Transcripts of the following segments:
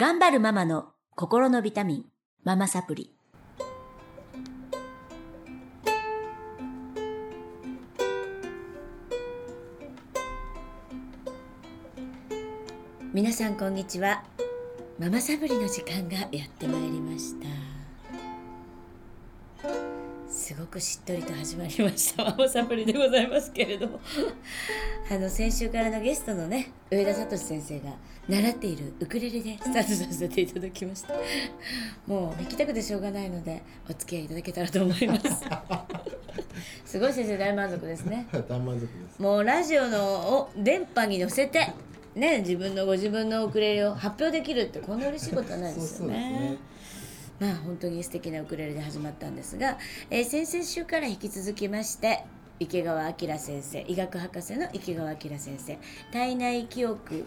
頑張るママの心のビタミン、ママサプリ。皆さんこんにちは。ママサプリの時間がやってまいりました。すごくしっとりと始まりました。ママサプリでございますけれども。あの先週からのゲストのね上田聡先生が習っているウクレレでスタートさせていただきました。もう弾きたくてしょうがないのでお付き合いいただけたらと思います。すごい先生大満足ですね。大満足です。もうラジオのお電波に乗せてね自分のご自分のウクレレを発表できるってこんな嬉しいことはないですよね。まあ本当に素敵なウクレレで始まったんですが、えー、先々週から引き続きまして池川明先生医学博士の池川明先生体内記憶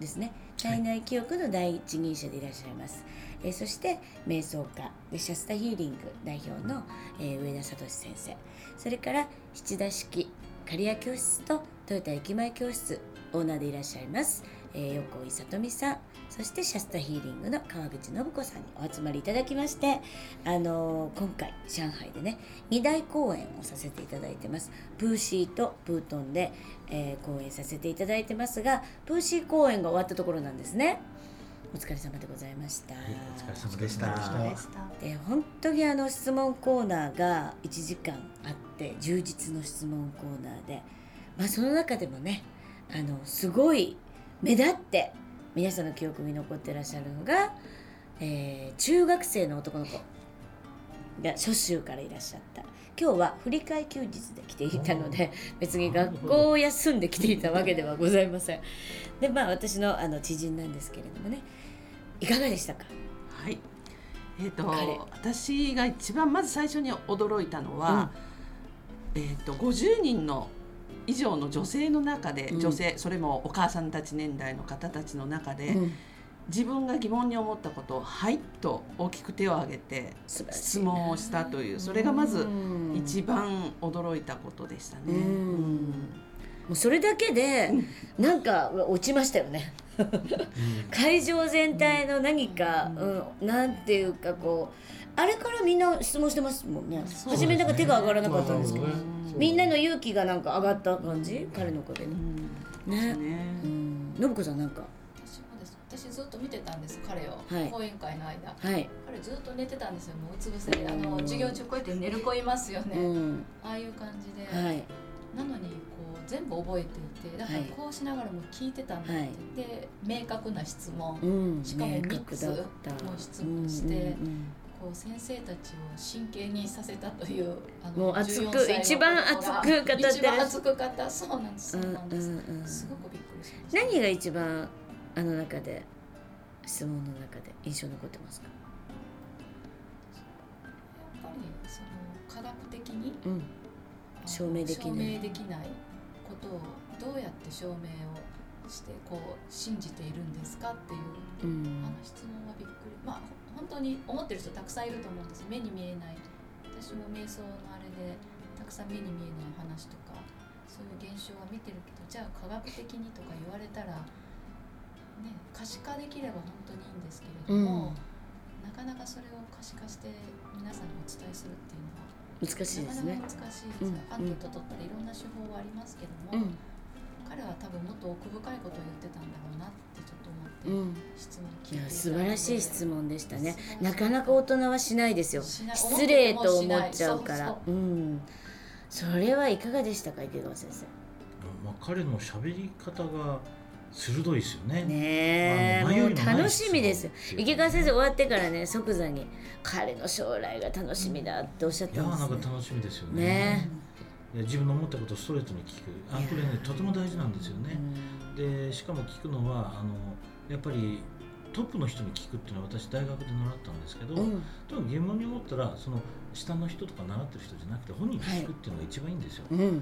ですね。体内記憶の第一人者でいらっしゃいます、えー、そして瞑想家でシャスタヒーリング代表の、えー、上田聡先生。それから七田式刈谷教室と豊田駅前教室オーナーでいらっしゃいます、えー、横井さとみさんそしてシャスタヒーリングの川口信子さんにお集まりいただきましてあのー、今回上海でね2大公演をさせていただいてますプーシーとプートンで、えー、公演させていただいてますがプーシー公演が終わったところなんですねお疲れ様でございました。お疲れ様でした。で本当にあの質問コーナーが1時間あって充実の質問コーナーで、まあその中でもねあのすごい目立って皆さんの記憶に残ってらっしゃるのが、えー、中学生の男の子が初秋からいらっしゃった。今日は振り替え休日で来ていたので別に学校を休んで来ていたわけではございません。でまあ私のあの知人なんですけれどもね。いかがでしたか？はい。えーと、私が一番まず最初に驚いたのは、うん、えーと、と50人の以上の女性の中で、うん、女性それもお母さんたち年代の方たちの中で、うん、自分が疑問に思ったことを「はい」と大きく手を挙げて質問をしたというそれがまず一番驚いたことでしたね。もうそれだけでなんか落ちましたよね。会場全体の何か、うん、なんていうかこうあれからみんな質問してますもんね。初めなんか手が上がらなかったんですけど。みんなの勇気がなんか上がった感じ彼の声でね。ね。信子さんなんか？私ずっと見てたんです彼を、はい、講演会の間、はい、彼ずっと寝てたんですよもううつ伏せで。あの授業中こうやって寝る子いますよね、うん、ああいう感じで、はい、なのに全部覚えていてだからこうしながらも聞いてたんだって、はい、で明確な質問、うん、しかも3つも質問して、こう先生たちを真剣にさせたというあのもう熱く一番熱く語ってる。一番熱く語そうなんです。そうなんです、うんうん、すごくびっくりしました。何が一番あの中で質問の中で印象残ってますか？やっぱりその科学的に、うん、証明できない。証明できないことをどうやって証明をしてこう信じているんですかっていう、うん、あの質問はびっくり。まあ本当に思ってる人たくさんいると思うんです。目に見えない。私も瞑想のあれでたくさん目に見えない話とかそういう現象は見てるけどじゃあ科学的にとか言われたら、ね、可視化できれば本当にいいんですけれども、うん、なかなかそれを可視化して皆さんにお伝えするっていうのは難しいですね。なかなか難しいです。う取ったらいろんな手法はありますけども、うん。彼は多分もっと奥深いことを言ってたんだろうなってちょっと思って、質問聞いて素晴らしい質問でしたね。なかなか大人はしないですよ。失礼と思っちゃうから。うん。それはいかがでしたか池川先生、まあ、彼の喋り方が鋭いですよね。ねもう楽しみです。池川先生終わってからね即座に彼の将来が楽しみだっておっしゃってます、ね、いやなんか楽しみですよね。ね自分の思ったことをストレートに聞くあこれねとても大事なんですよね。でしかも聞くのはあのやっぱりトップの人に聞くっていうのは私大学で習ったんですけど、うん、とにかく疑問に思ったらその下の人とか習ってる人じゃなくて本人に聞くっていうのが一番いいんですよ。はいうん、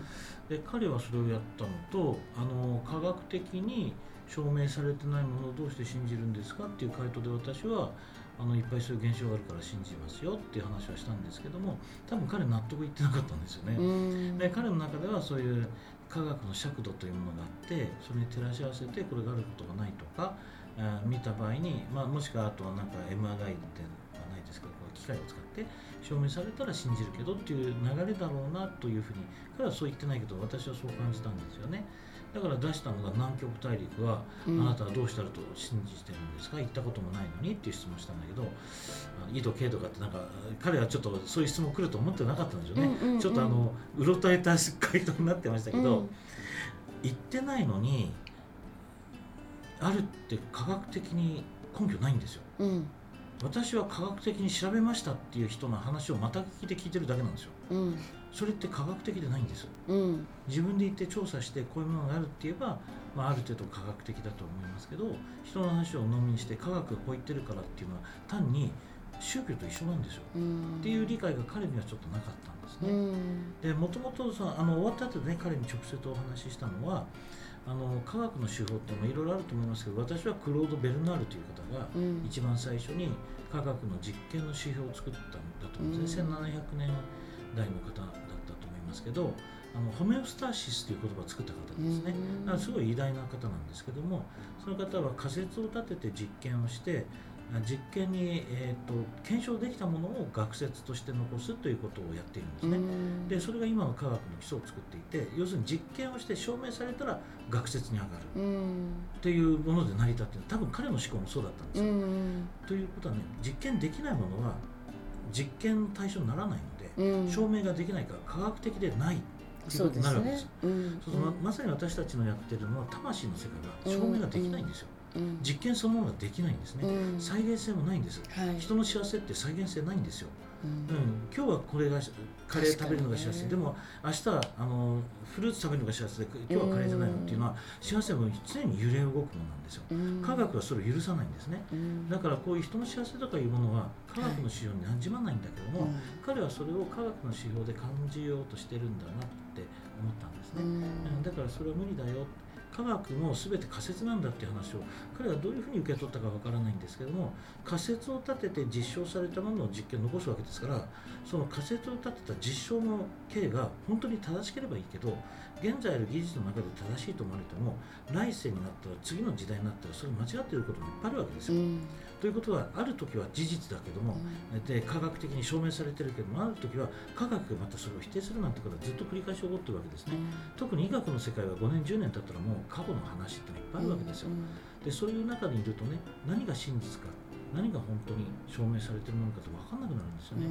で彼はそれをやったのとあの科学的に証明されてないものをどうして信じるんですかっていう回答で私はあのいっぱいそういう現象があるから信じますよっていう話はしたんですけども多分彼納得いってなかったんですよね。で彼の中ではそういう科学の尺度というものがあってそれに照らし合わせてこれがあることがないとかあ見た場合に、まあ、もしくはあとはなんか MRI ってはないですけどこう機械を使って証明されたら信じるけどっていう流れだろうなというふうに彼はそう言ってないけど私はそう感じたんですよね。だから出したのが南極大陸は、あなたはどうしたらと信じてるんですか？行ったこともないのにっていう質問したんだけど緯度経度かってなんか彼はちょっとそういう質問来ると思ってなかったんでしょうね、うんうんうん。ちょっとあのうろたえた回答になってましたけど、うん。行ってないのにあるって科学的に根拠ないんですよ。うん。私は科学的に調べましたっていう人の話をまた聞きで聞いてるだけなんですよ。うん。それって科学的でないんですうん。自分で行って調査してこういうものがあるって言えば、まあ、ある程度科学的だと思いますけど人の話を飲みにして科学がこう言ってるからっていうのは単に宗教と一緒なんですよ。うん。っていう理解が彼にはちょっとなかったんですうね。んでもともと終わった後でね彼に直接お話ししたのはあの科学の手法ってもいろいろあると思いますけど私はクロード・ベルナールという方がうん。一番最初に科学の実験の指標を作ったんだと思うんですね、うん。1700年代の方だったと思いますけどあのホメオスターシスという言葉を作った方ですね、うん。すごい偉大な方なんですけどもその方は仮説を立てて実験をしてあ実験に、えー、と検証できたものを学説として残すということをやっているんですね、うん。でそれが今の科学の基礎を作っていて要するに実験をして証明されたら学説に上がる。うん。っていうもので成り立っている。多分彼の思考もそうだったんですうよ、ん。ということはね実験できないものは実験の対象にならないので、うん。証明ができないから科学的でないっていうそままさに私たちのやってるのは魂の世界が証明ができないんですよ、うん実験そのものができないんですね、うん。再現性もないんです。はい。人の幸せって再現性ないんですよ、ううん。ん、今日はこれがカレー食べるのが幸せ、でも明日はあのフルーツ食べるのが幸せで今日はカレーじゃないのっていうのは幸せも常に揺れ動くものなんですよ。うん。科学はそれを許さないんですね。うん。だからこういう人の幸せとかいうものは科学の指標になじまないんだけども、うん彼はそれを科学の指標で感じようとしてるんだなって思ったんですね、うん。だからそれは無理だよ科学も全て仮説なんだっていう話を彼はどういうふうに受け取ったかわからないんですけども仮説を立てて実証されたものを実験を残すわけですからその仮説を立てた実証の刑が本当に正しければいいけど現在ある技術の中で正しいと思われても来世になったら次の時代になったらそれ間違っていることもいっぱいあるわけですよ。うんということはある時は事実だけども、で科学的に証明されてるけどもある時は科学がまたそれを否定するなんてことはずっと繰り返し起こってるわけですね。特に医学の世界は5年10年経ったらもう過去の話ってのいっぱいあるわけですよ。でそういう中にいるとね何が真実か何が本当に証明されてるものかと分かんなくなるんですよね。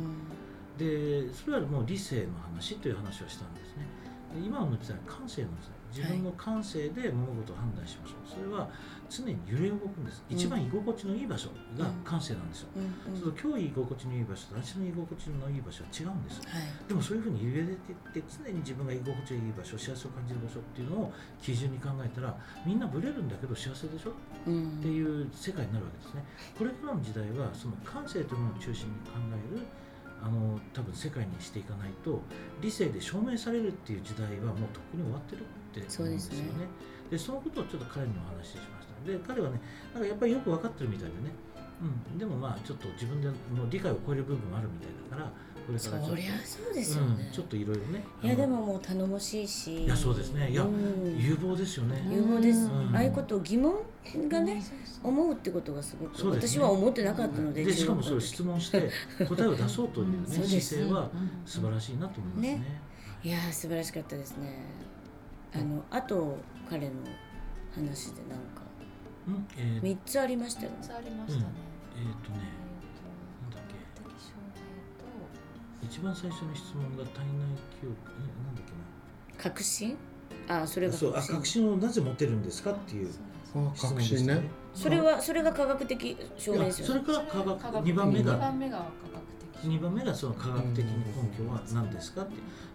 でそれはもう理性の話という話をしたんですね。で今の時代は感性の時代自分の感性で物事を判断しましょう。それは常に揺れ動くんです。一番居心地のいい場所が感性なんですよ。うんうんそうすると今日居心地のいい場所と明日の居心地のいい場所は違うんです。はいでもそういうふうに揺れてって常に自分が居心地がいい場所幸せを感じる場所っていうのを基準に考えたらみんなブレるんだけど幸せでしょうんっていう世界になるわけですね。これからの時代はその感性というものを中心に考えるあの多分世界にしていかないと理性で証明されるっていう時代はもうとっくに終わってるって思うんですよね。でそのことをちょっと彼にお話ししました。で彼はねなんかやっぱりよく分かってるみたいでね。うん、でもまあちょっと自分での理解を超える部分もあるみたいだからこれか？らちょっとそりゃそうですよね。うん、ちょっといろいろね。いやでももう頼もしいし。いやそうですね。いやうん。有望ですよね、有望です。うん。ああいうことを疑問がね思うってことがすごくそうですね。私は思ってなかったのででしかもそれを中質問して 答えを出そうというね、うんそうです姿勢は素晴らしいなと思いますね。ね。いやー素晴らしかったですね。あのあと彼の話でなんか。うん。えー、3つありましたよありましたね。えーとね一番最初の質問が体内記憶えなんだっけ確信？あそれがなそうあ確信。をなぜ持てるんですかっていう質問あ確信ね。それはそれが科学的証明ですよねそれから科学科学2番目二が番目が科学的。二番目がその科学的根拠は何ですかって。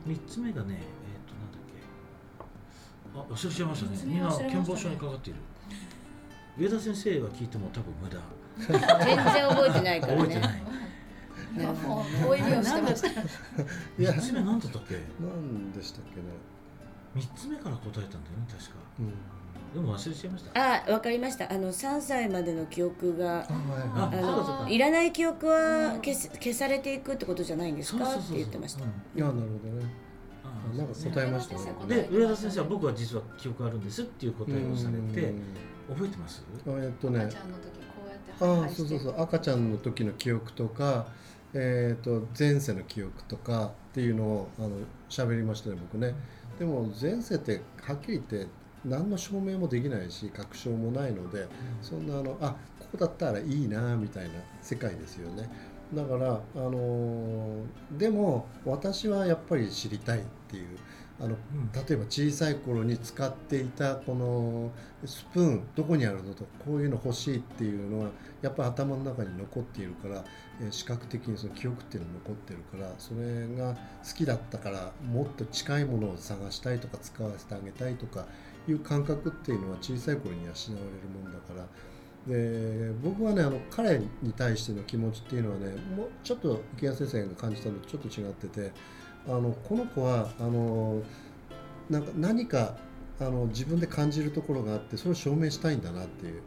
三つ目がねえっ、となんだっけ。あ忘れちゃいましたね。三つ目みんな忘れましたね。健忘症にかかっている。上田先生は聞いても多分無駄。全然覚えてないからね。覚えてないなるほどもう大意味をしてました。いや三つ目何だったっけ？何でしたっけね？三つ目から答えたんだよね確か。うん。でも忘れちゃいました？あわかりました。あの3歳までの記憶があはいあはい。あそうかそうか。のいらない記憶は消す消されていくってことじゃないんですか？って言ってました。うん。いやなるほどね。ああなんか答えましたね。で上田先生は僕は実は記憶あるんですっていう答えをされてうん。覚えてます？えっとね。赤ちゃんの時こうやって。あそうそうそう。赤ちゃんの時の記憶とか、えー、と前世の記憶とかっていうのをあの喋りましたね僕ね。でも前世ってはっきり言って何の証明もできないし確証もないのでそんなあのあここだったらいいなみたいな世界ですよね。だから、あのーでも私はやっぱり知りたいっていう。あのうん例えば小さい頃に使っていたこのスプーンどこにあるのとこういうの欲しいっていうのはやっぱり頭の中に残っているからえー視覚的にその記憶っていうのが残ってるからそれが好きだったからもっと近いものを探したいとか使わせてあげたいとかいう感覚っていうのは小さい頃に養われるもんだから。で僕はねあの彼に対しての気持ちっていうのはねもうちょっと池谷先生が感じたのとちょっと違っててあのこの子はあのなんか何かあの自分で感じるところがあってそれを証明したいんだなってい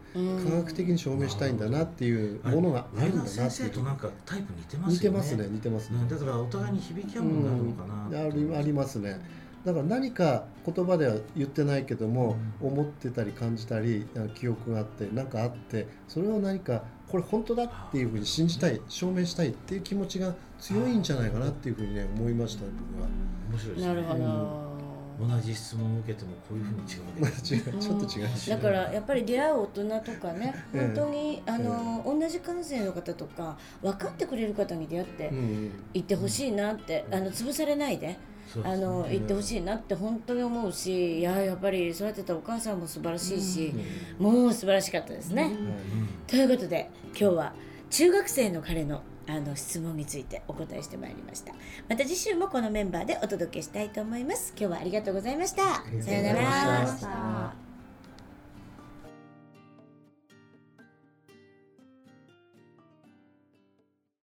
う科学的に証明したいんだなっていうものがあるんだなって先いう。生となんかタイプ似てますよね。似てますね似てますね。ねだからお互いに響き合うものがあるのかなうんありありますねだから何か言葉では言ってないけども、思ってたり感じたりあ記憶があって何かあってそれを何かこれ本当だっていうふうに信じたい証明したいっていう気持ちが強いんじゃないかなっていうふうにね思いました僕は。面白いですね。なるほど、同じ質問を受けてもこういうふうに違うわけまあです違う ちょっと違うし、だからやっぱり出会う大人とかね ええ。本当にあの、同じ感性の方とか分かってくれる方に出会ってうんうん行ってほしいなって、あの潰されないで。あの行ってほしいなって本当に思うしいややっぱり育てたお母さんも素晴らしいし、もう素晴らしかったですね。はいということで今日は中学生の彼のあの質問についてお答えしてまいりました。また次週もこのメンバーでお届けしたいと思います。今日はありがとうございました。りがとうごさようなざいました。ら